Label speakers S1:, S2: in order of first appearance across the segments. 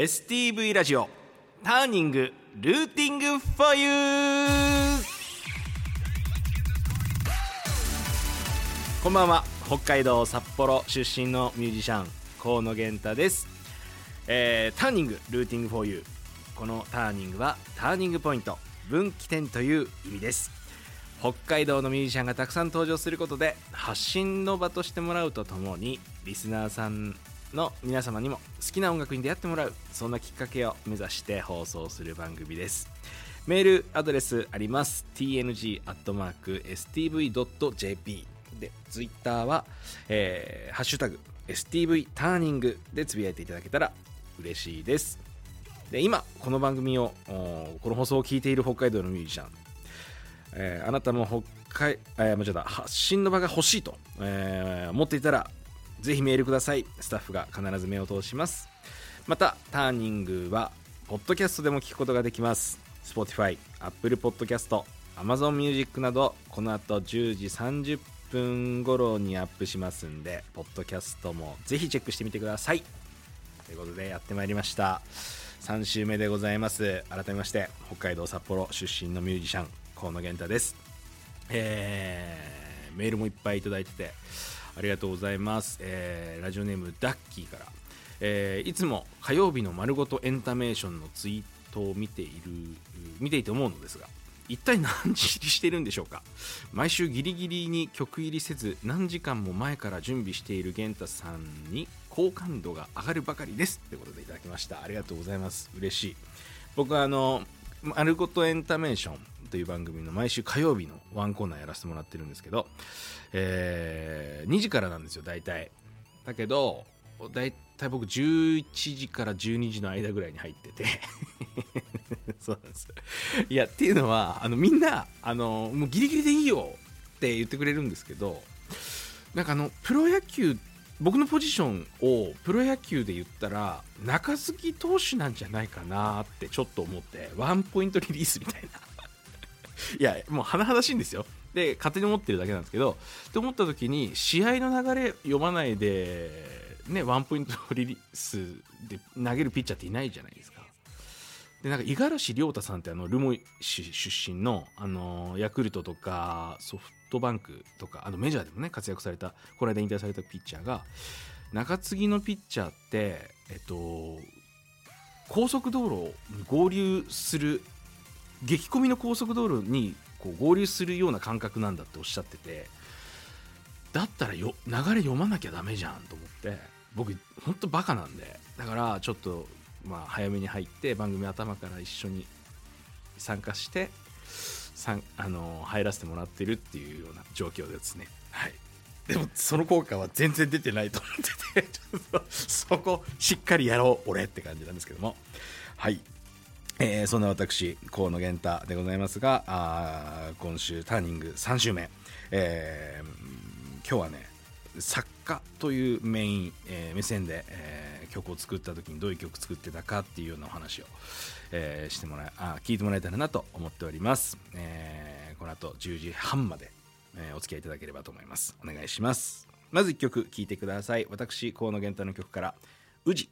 S1: STV ラジオ。ターニングルーティングフォーユーこんばんは。北海道札幌出身のミュージシャン河野源太です、えーターニングルーティングフォーユーこのターニングはターニングポイント分岐点という意味です。北海道のミュージシャンがたくさん登場することで発信の場としてもらうとともにリスナーさんの皆様にも好きな音楽に出会ってもらうそんなきっかけを目指して放送する番組です。メールアドレスあります。tng.stv.jp でツイッターは、えーハッシュタグ STV ターニングでつぶやいていただけたら嬉しいです。で今この番組をこの放送を聞いている北海道のミュージシャンえーあなたも北海、えー間違えた発信の場が欲しいと、えー思っていたらぜひメールください。スタッフが必ず目を通します。またターニングはポッドキャストでも聞くことができます。Spotify、Apple Podcast、Amazon Music などこの後10時30分頃にアップしますんでポッドキャストもぜひチェックしてみてください。ということでやってまいりました。3週目でございます。改めまして北海道札幌出身のミュージシャン河野源太です。えーメールもいっぱいいただいててありがとうございます、えーラジオネームダッキーから、えーいつも火曜日の丸ごとエンタメーションのツイートを見ている見ていて思うのですが一体何時入りしてるんでしょうか？毎週ギリギリに曲入りせず何時間も前から準備している源太さんに好感度が上がるばかりですということでいただきました。ありがとうございます。嬉しい。僕はあの「まるごとエンタメーション」という番組の毎週火曜日のワンコーナーやらせてもらってるんですけど、えー2時からなんですよ大体。だけど大体僕11時から12時の間ぐらいに入ってて。そうなんです。いやっていうのはあのみんなあのもうギリギリでいいよって言ってくれるんですけどなんかあのプロ野球僕のポジションをプロ野球で言ったら中継ぎ投手なんじゃないかなってちょっと思ってワンポイントリリースみたいな。いやもう甚だしいんですよ。で勝手に思ってるだけなんですけどって思った時に試合の流れ読まないでねワンポイントリリースで投げるピッチャーっていないじゃないですか。でなんか五十嵐亮太さんってあの留萌市出身の、あのヤクルトとかソフトバンクとかあのメジャーでもね活躍されたこの間引退されたピッチャーが中継ぎのピッチャーってえっと高速道路に合流する激混みの高速道路にこう合流するような感覚なんだっておっしゃっててだったらよ流れ読まなきゃダメじゃんと思って僕ほんとバカなんでだからちょっとまあ早めに入って番組頭から一緒に参加してさんあの入らせてもらってるっていうような状況ですね。はい。でもその効果は全然出てないと思っててちょっとそこしっかりやろう俺って感じなんですけども。はい。えーそんな私河野源太でございますがあ今週ターニング3週目、えー今日はね作家というメイン、えー目線で、えー曲を作った時にどういう曲作ってたかっていうようなお話を、えーしてもらいあ聞いてもらえたらなと思っております、えーこの後10時半まで、えーお付き合いいただければと思います。お願いします。まず1曲聴いてください。私河野源太の曲から「宇治」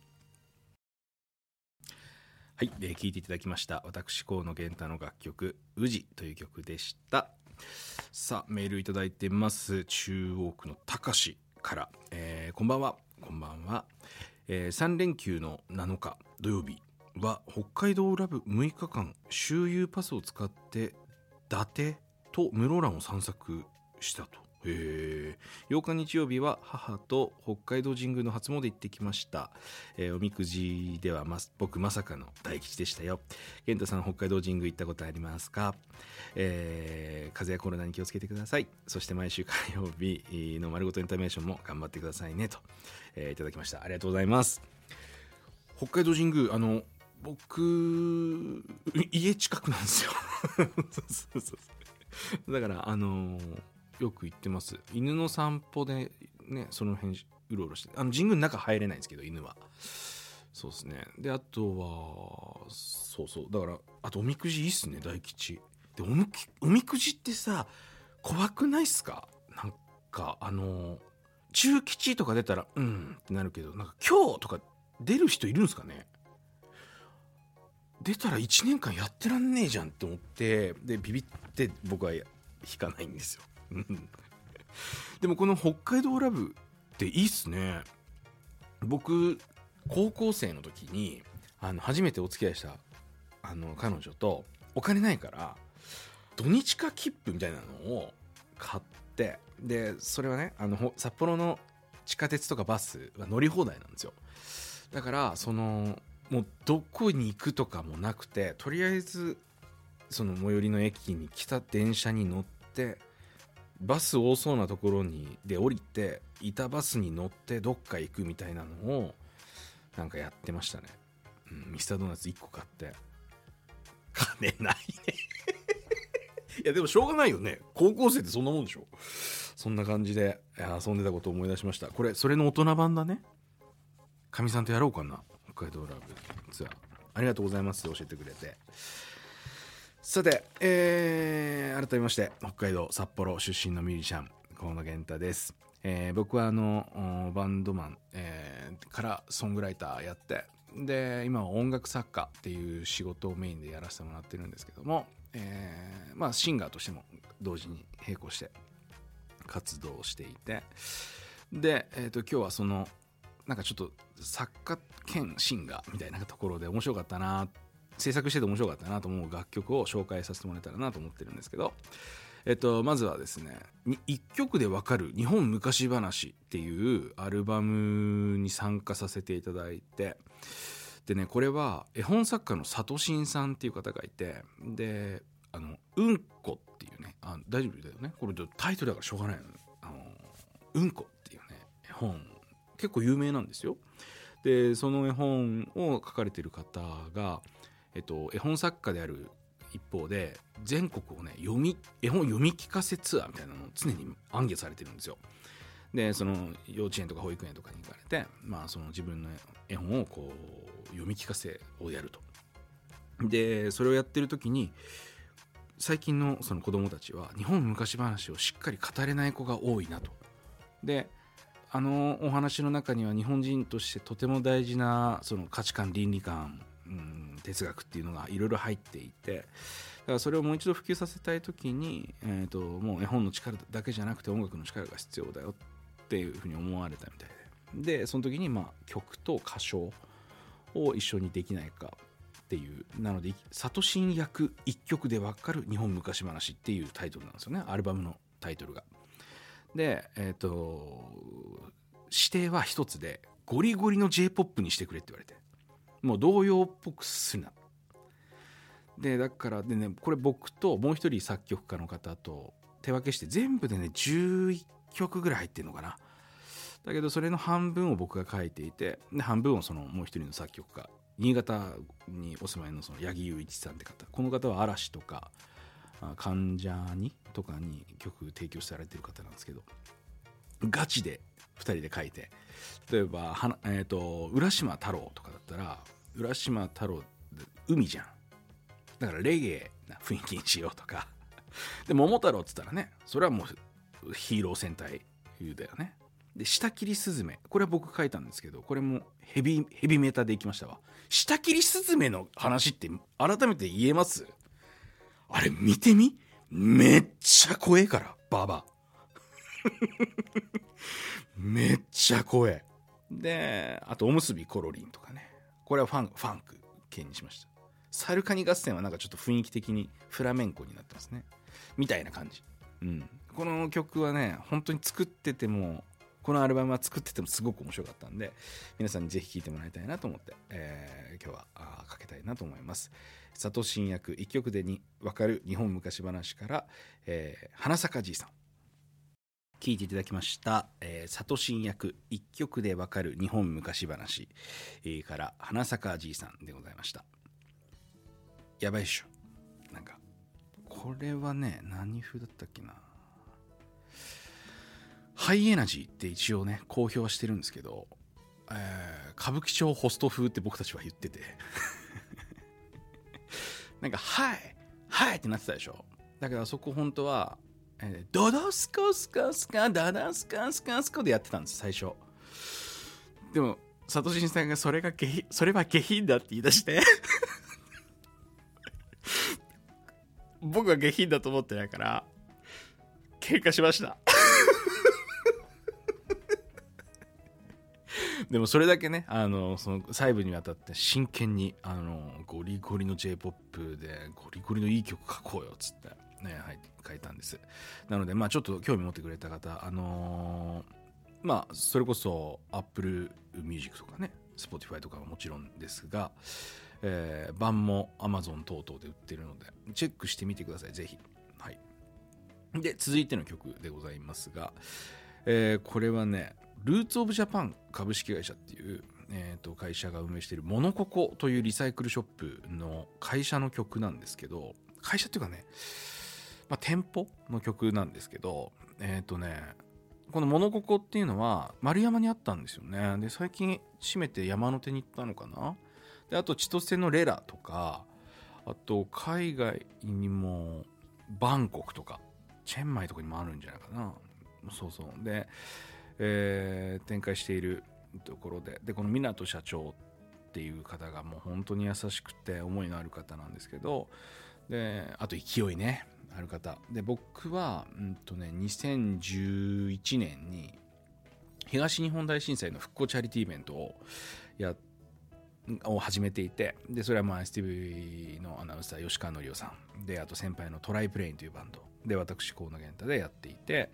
S1: はい、えー聴いていただきました私河野源太の楽曲「宇治」という曲でした。さあメールいただいてます。中央区のたかしから、えーこんばんは。こんばんは、え3連休の7日土曜日は北海道ラブ6日間周遊パスを使って伊達と室蘭を散策したと。へ8日日曜日は母と北海道神宮の初詣行ってきました、えーおみくじではま僕まさかの大吉でしたよ。健太さん北海道神宮行ったことありますか、えー風邪やコロナに気をつけてください。そして毎週火曜日の丸ごとエンタメーションも頑張ってくださいねと、えーいただきました。ありがとうございます。北海道神宮あの僕家近くなんですよ。そうそうそう。だからあのーよく行ってます。犬の散歩でねその辺うろうろしてあの神宮の中入れないんですけど犬は。そうですね。であとはそうそう。だからあとおみくじいいっすね大吉。でおみくおみくじってさ怖くないっすか？なんかあの中吉とか出たらうんってなるけどなんか今日とか出る人いるんですかね？出たら1年間やってらんねえじゃんって思ってでビビって僕は弾かないんですよ。でもこの北海道ラブっていいっすね。僕高校生の時にあの初めてお付き合いしたあの彼女とお金ないから土日化切符みたいなのを買ってでそれはねあの札幌の地下鉄とかバスは乗り放題なんですよ。だからそのもうどこに行くとかもなくてとりあえずその最寄りの駅に来た電車に乗ってバス多そうなところにで降りて板バスに乗ってどっか行くみたいなのをなんかやってましたね、うん、ミスタードーナツ1個買って。金ないね。いやでもしょうがないよね。高校生ってそんなもんでしょ。そんな感じで遊んでたことを思い出しました。これそれの大人版だね。かみさんとやろうかな。北海道ラブツアー。ありがとうございます。教えてくれて。さて、えー、改めまして北海道札幌出身のミュージシャン河野源太です、えー、僕はあのバンドマン、えー、からソングライターやってで今は音楽作家っていう仕事をメインでやらせてもらってるんですけども、えー、まあシンガーとしても同時に並行して活動していてで、えーと、今日はそのなんかちょっと作家兼シンガーみたいなところで面白かったなっ制作してて面白かったなと思う楽曲を紹介させてもらえたらなと思ってるんですけど、えっと、まずはですね1曲でわかる日本昔話っていうアルバムに参加させていただいて。でねこれは絵本作家の里慎さんっていう方がいて。であのうんこっていうねあ大丈夫だよね。これタイトルだからしょうがないのあのうんこっていうね絵本。結構有名なんですよ。でその絵本を書かれてる方が、えっと、絵本作家である一方で全国をね読み絵本読み聞かせツアーみたいなのを常に暗記されてるんですよ。でその幼稚園とか保育園とかに行かれて、まあ、その自分の絵本をこう読み聞かせをやると。でそれをやってる時に最近のその子供たちは日本昔話をしっかり語れない子が多いなと。であのお話の中には日本人としてとても大事なその価値観倫理観、うん、哲学っていうのがいろいろ入っていてだからそれをもう一度普及させたい時に、えーと、もう絵本の力だけじゃなくて音楽の力が必要だよっていうふうに思われたみたいででその時にまあ曲と歌唱を一緒にできないかっていうなので「里心役一曲でわかる日本昔話」っていうタイトルなんですよねアルバムのタイトルが。で、えっ、ー、と、指定は一つで、ゴリゴリの J-POP にしてくれって言われて。もう童謡っぽくするな。で、だから、でね、これ僕ともう一人作曲家の方と手分けして全部でね、11曲ぐらい入ってるのかな。だけど、それの半分を僕が書いていて、で、半分をそのもう一人の作曲家、新潟にお住まいのその八木雄一さんって方。この方は嵐とか、関ジャニとかに曲提供されてる方なんですけどガチで2人で書いて。例えばは、えーと、浦島太郎とかだったら浦島太郎海じゃん。だからレゲエな雰囲気にしようとか。で桃太郎っつったらねそれはもうヒーロー戦隊だよね。で下切りスズメこれは僕書いたんですけどこれもヘビヘビメーターでいきましたわ。下切りスズメの話って改めて言えます？あれ見てみ？めっちゃ怖えから、ババ。めっちゃ怖え。で、あとおむすびコロリンとかね。これはファンファンク系にしました。サルカニ合戦はなんかちょっと雰囲気的にフラメンコになってますね。みたいな感じ。うん。この曲はね、本当に作ってても、このアルバムは作っててもすごく面白かったんで、皆さんにぜひ聴いてもらいたいなと思って、えー、今日はかけたいなと思います。里新役一曲でに分かる日本昔話から、えー、花坂じいさん聞いていただきました、えー、里新役一曲で分かる日本昔話、から花坂じいさんでございました。やばいっしょ。なんかこれはね何風だったっけな。ハイエナジーって一応ね公表はしてるんですけど、えー、歌舞伎町ホスト風って僕たちは言ってて。なんか、はいはいってなってたでしょ。だけどあそこ本当は、えー、ドドスコスコスカダダスカスカスコでやってたんです、最初。でも、サトシンさんがそれが下品、それは下品だって言い出して。僕は下品だと思ってないから喧嘩しました。でもそれだけねあのその細部にわたって真剣にあのゴリゴリの J−POP でゴリゴリのいい曲書こうよっつって。ね、はい、書いたんです。なのでまあちょっと興味持ってくれた方あのー、まあそれこそ Apple Music とかね Spotify とかはもちろんですが、えー、版も Amazon 等々で売ってるのでチェックしてみてくださいぜひ。はい。で続いての曲でございますが、えー、これはねルーツ・オブ・ジャパン株式会社っていう、えー、と会社が運営しているモノココというリサイクルショップの会社の曲なんですけど会社っていうかね、まあ、店舗の曲なんですけどえっ、ー、とねこのモノココっていうのは丸山にあったんですよね。で最近閉めて山の手に行ったのかな。であと千歳のレラとかあと海外にもバンコクとかチェンマイとかにもあるんじゃないかな。そうそう。でえー、展開しているところで。でこの湊社長っていう方がもう本当に優しくて思いのある方なんですけど。であと勢いね。ある方。で僕は、うんとね、2011年に東日本大震災の復興チャリティーイベントをやを始めていてでそれはまあ STV のアナウンサー吉川紀夫さん。であと先輩のトライプレインというバンド。で私河野源太でやっていて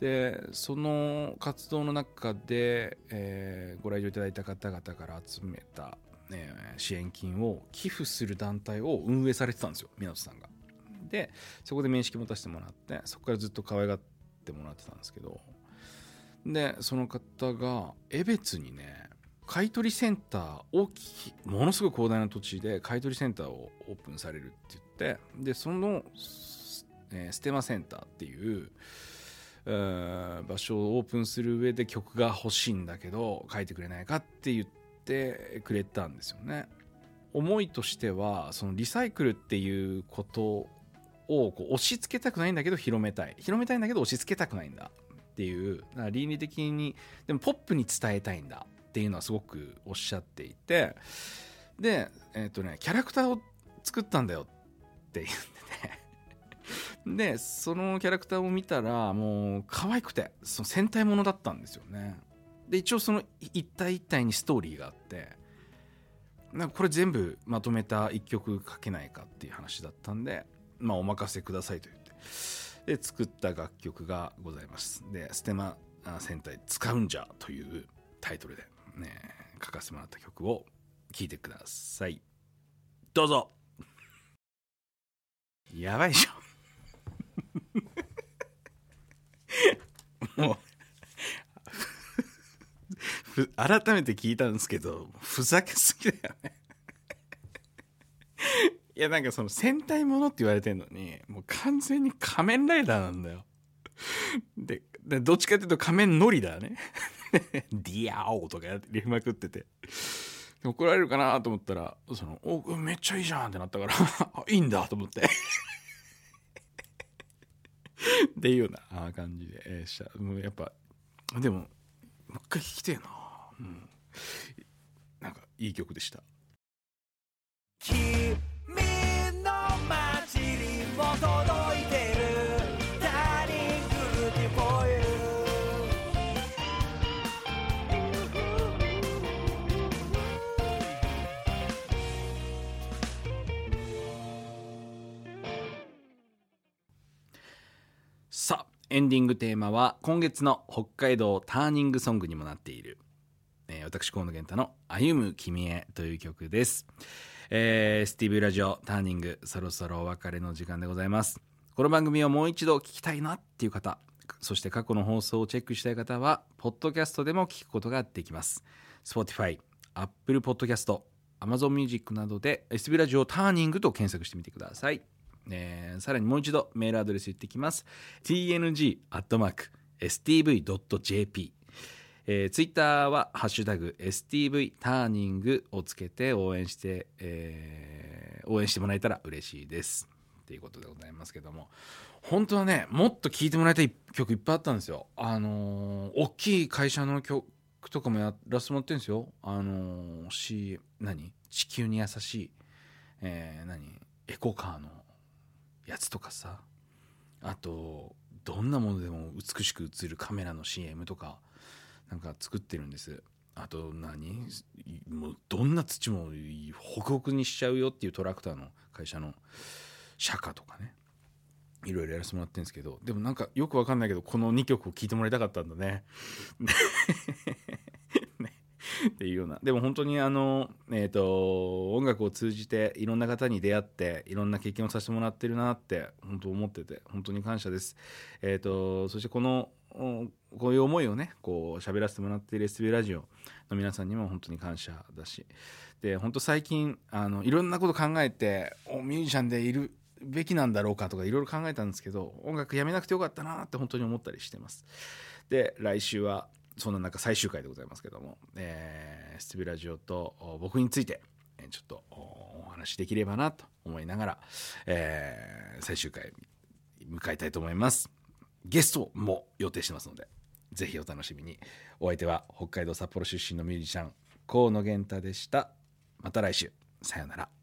S1: でその活動の中で、えー、ご来場いただいた方々から集めた、えー、支援金を寄付する団体を運営されてたんですよ湊さんが。でそこで面識持たせてもらってそこからずっと可愛がってもらってたんですけどでその方が江別にね買取センター大きいものすごい広大な土地で買取センターをオープンされるって言ってでその、えー、ステマセンターっていう場所をオープンする上で曲が欲しいんだけど書いてくれないかって言ってくれたんですよね。思いとしてはそのリサイクルっていうことをこう押し付けたくないんだけど広めたい。広めたいんだけど押し付けたくないんだっていう。倫理的にでもポップに伝えたいんだっていうのはすごくおっしゃっていて。でえっ、ー、とねキャラクターを作ったんだよって言ってて。でそのキャラクターを見たらもう可愛くてその戦隊ものだったんですよね。で一応その一体一体にストーリーがあって。なんかこれ全部まとめた一曲書けないかっていう話だったんで。まあお任せくださいと言って。で作った楽曲がございます。で「ステマ戦隊使うんじゃ」というタイトルで、ね、書かせてもらった曲を聴いてください。どうぞ。やばいでしょ。もう改めて聞いたんですけどふざけすぎだよね。いやなんかその戦隊ものって言われてんのにもう完全に仮面ライダーなんだよ。でどっちかっていうと仮面ノリだね。ディアオとかやりまくってて。怒られるかなと思ったらそのおめっちゃいいじゃんってなったから いいんだと思って。っていうような感じで、え、した。もうやっぱでももう一回聴きてえな、うん、なんかいい曲でした「エンディングテーマは今月の北海道ターニングソングにもなっている、えー、私河野源太の「歩む君へ」という曲です、えー、スティーブラジオターニングそろそろお別れの時間でございます。この番組をもう一度聞きたいなっていう方そして過去の放送をチェックしたい方はポッドキャストでも聞くことができます。Spotify、Apple Podcast、Amazon Music などで SB ラジオターニングと検索してみてください。えー、さらにもう一度メールアドレス言ってきます。tng.stv.jp えー、ツイッターはハッシュタグ STV ターニングをつけて応援して、えー、応援してもらえたら嬉しいです。っていうことでございますけども。本当はね、もっと聴いてもらいたい曲いっぱいあったんですよ。あのー、大きい会社の曲とかもやらせてもらってるんですよ。あのー、し、何？地球に優しい、えー、何？エコカーのやつとかさあとどんなものでも美しく映るカメラの CM とかなんか作ってるんです。あと何？もうどんな土もホクホクにしちゃうよっていうトラクターの会社の釈迦とかね。いろいろやらせてもらってるんですけどでもなんかよくわかんないけどこの2曲を聴いてもらいたかったんだね。っていうような。でも本当にあの、えーと、音楽を通じていろんな方に出会っていろんな経験をさせてもらってるなって本当思ってて本当に感謝です。えーと、そしてこのこういう思いをねこう喋らせてもらっている SB ラジオの皆さんにも本当に感謝だし。で本当最近あのいろんなこと考えてミュージシャンでいるべきなんだろうかとかいろいろ考えたんですけど音楽やめなくてよかったなって本当に思ったりしてます。で来週はそんな中最終回でございますけども、えー、スティビラジオと僕についてちょっとお話しできればなと思いながら、えー、最終回迎えたいと思います。ゲストも予定してますのでぜひお楽しみに。お相手は北海道札幌出身のミュージシャン河野源太でした。また来週。さよなら。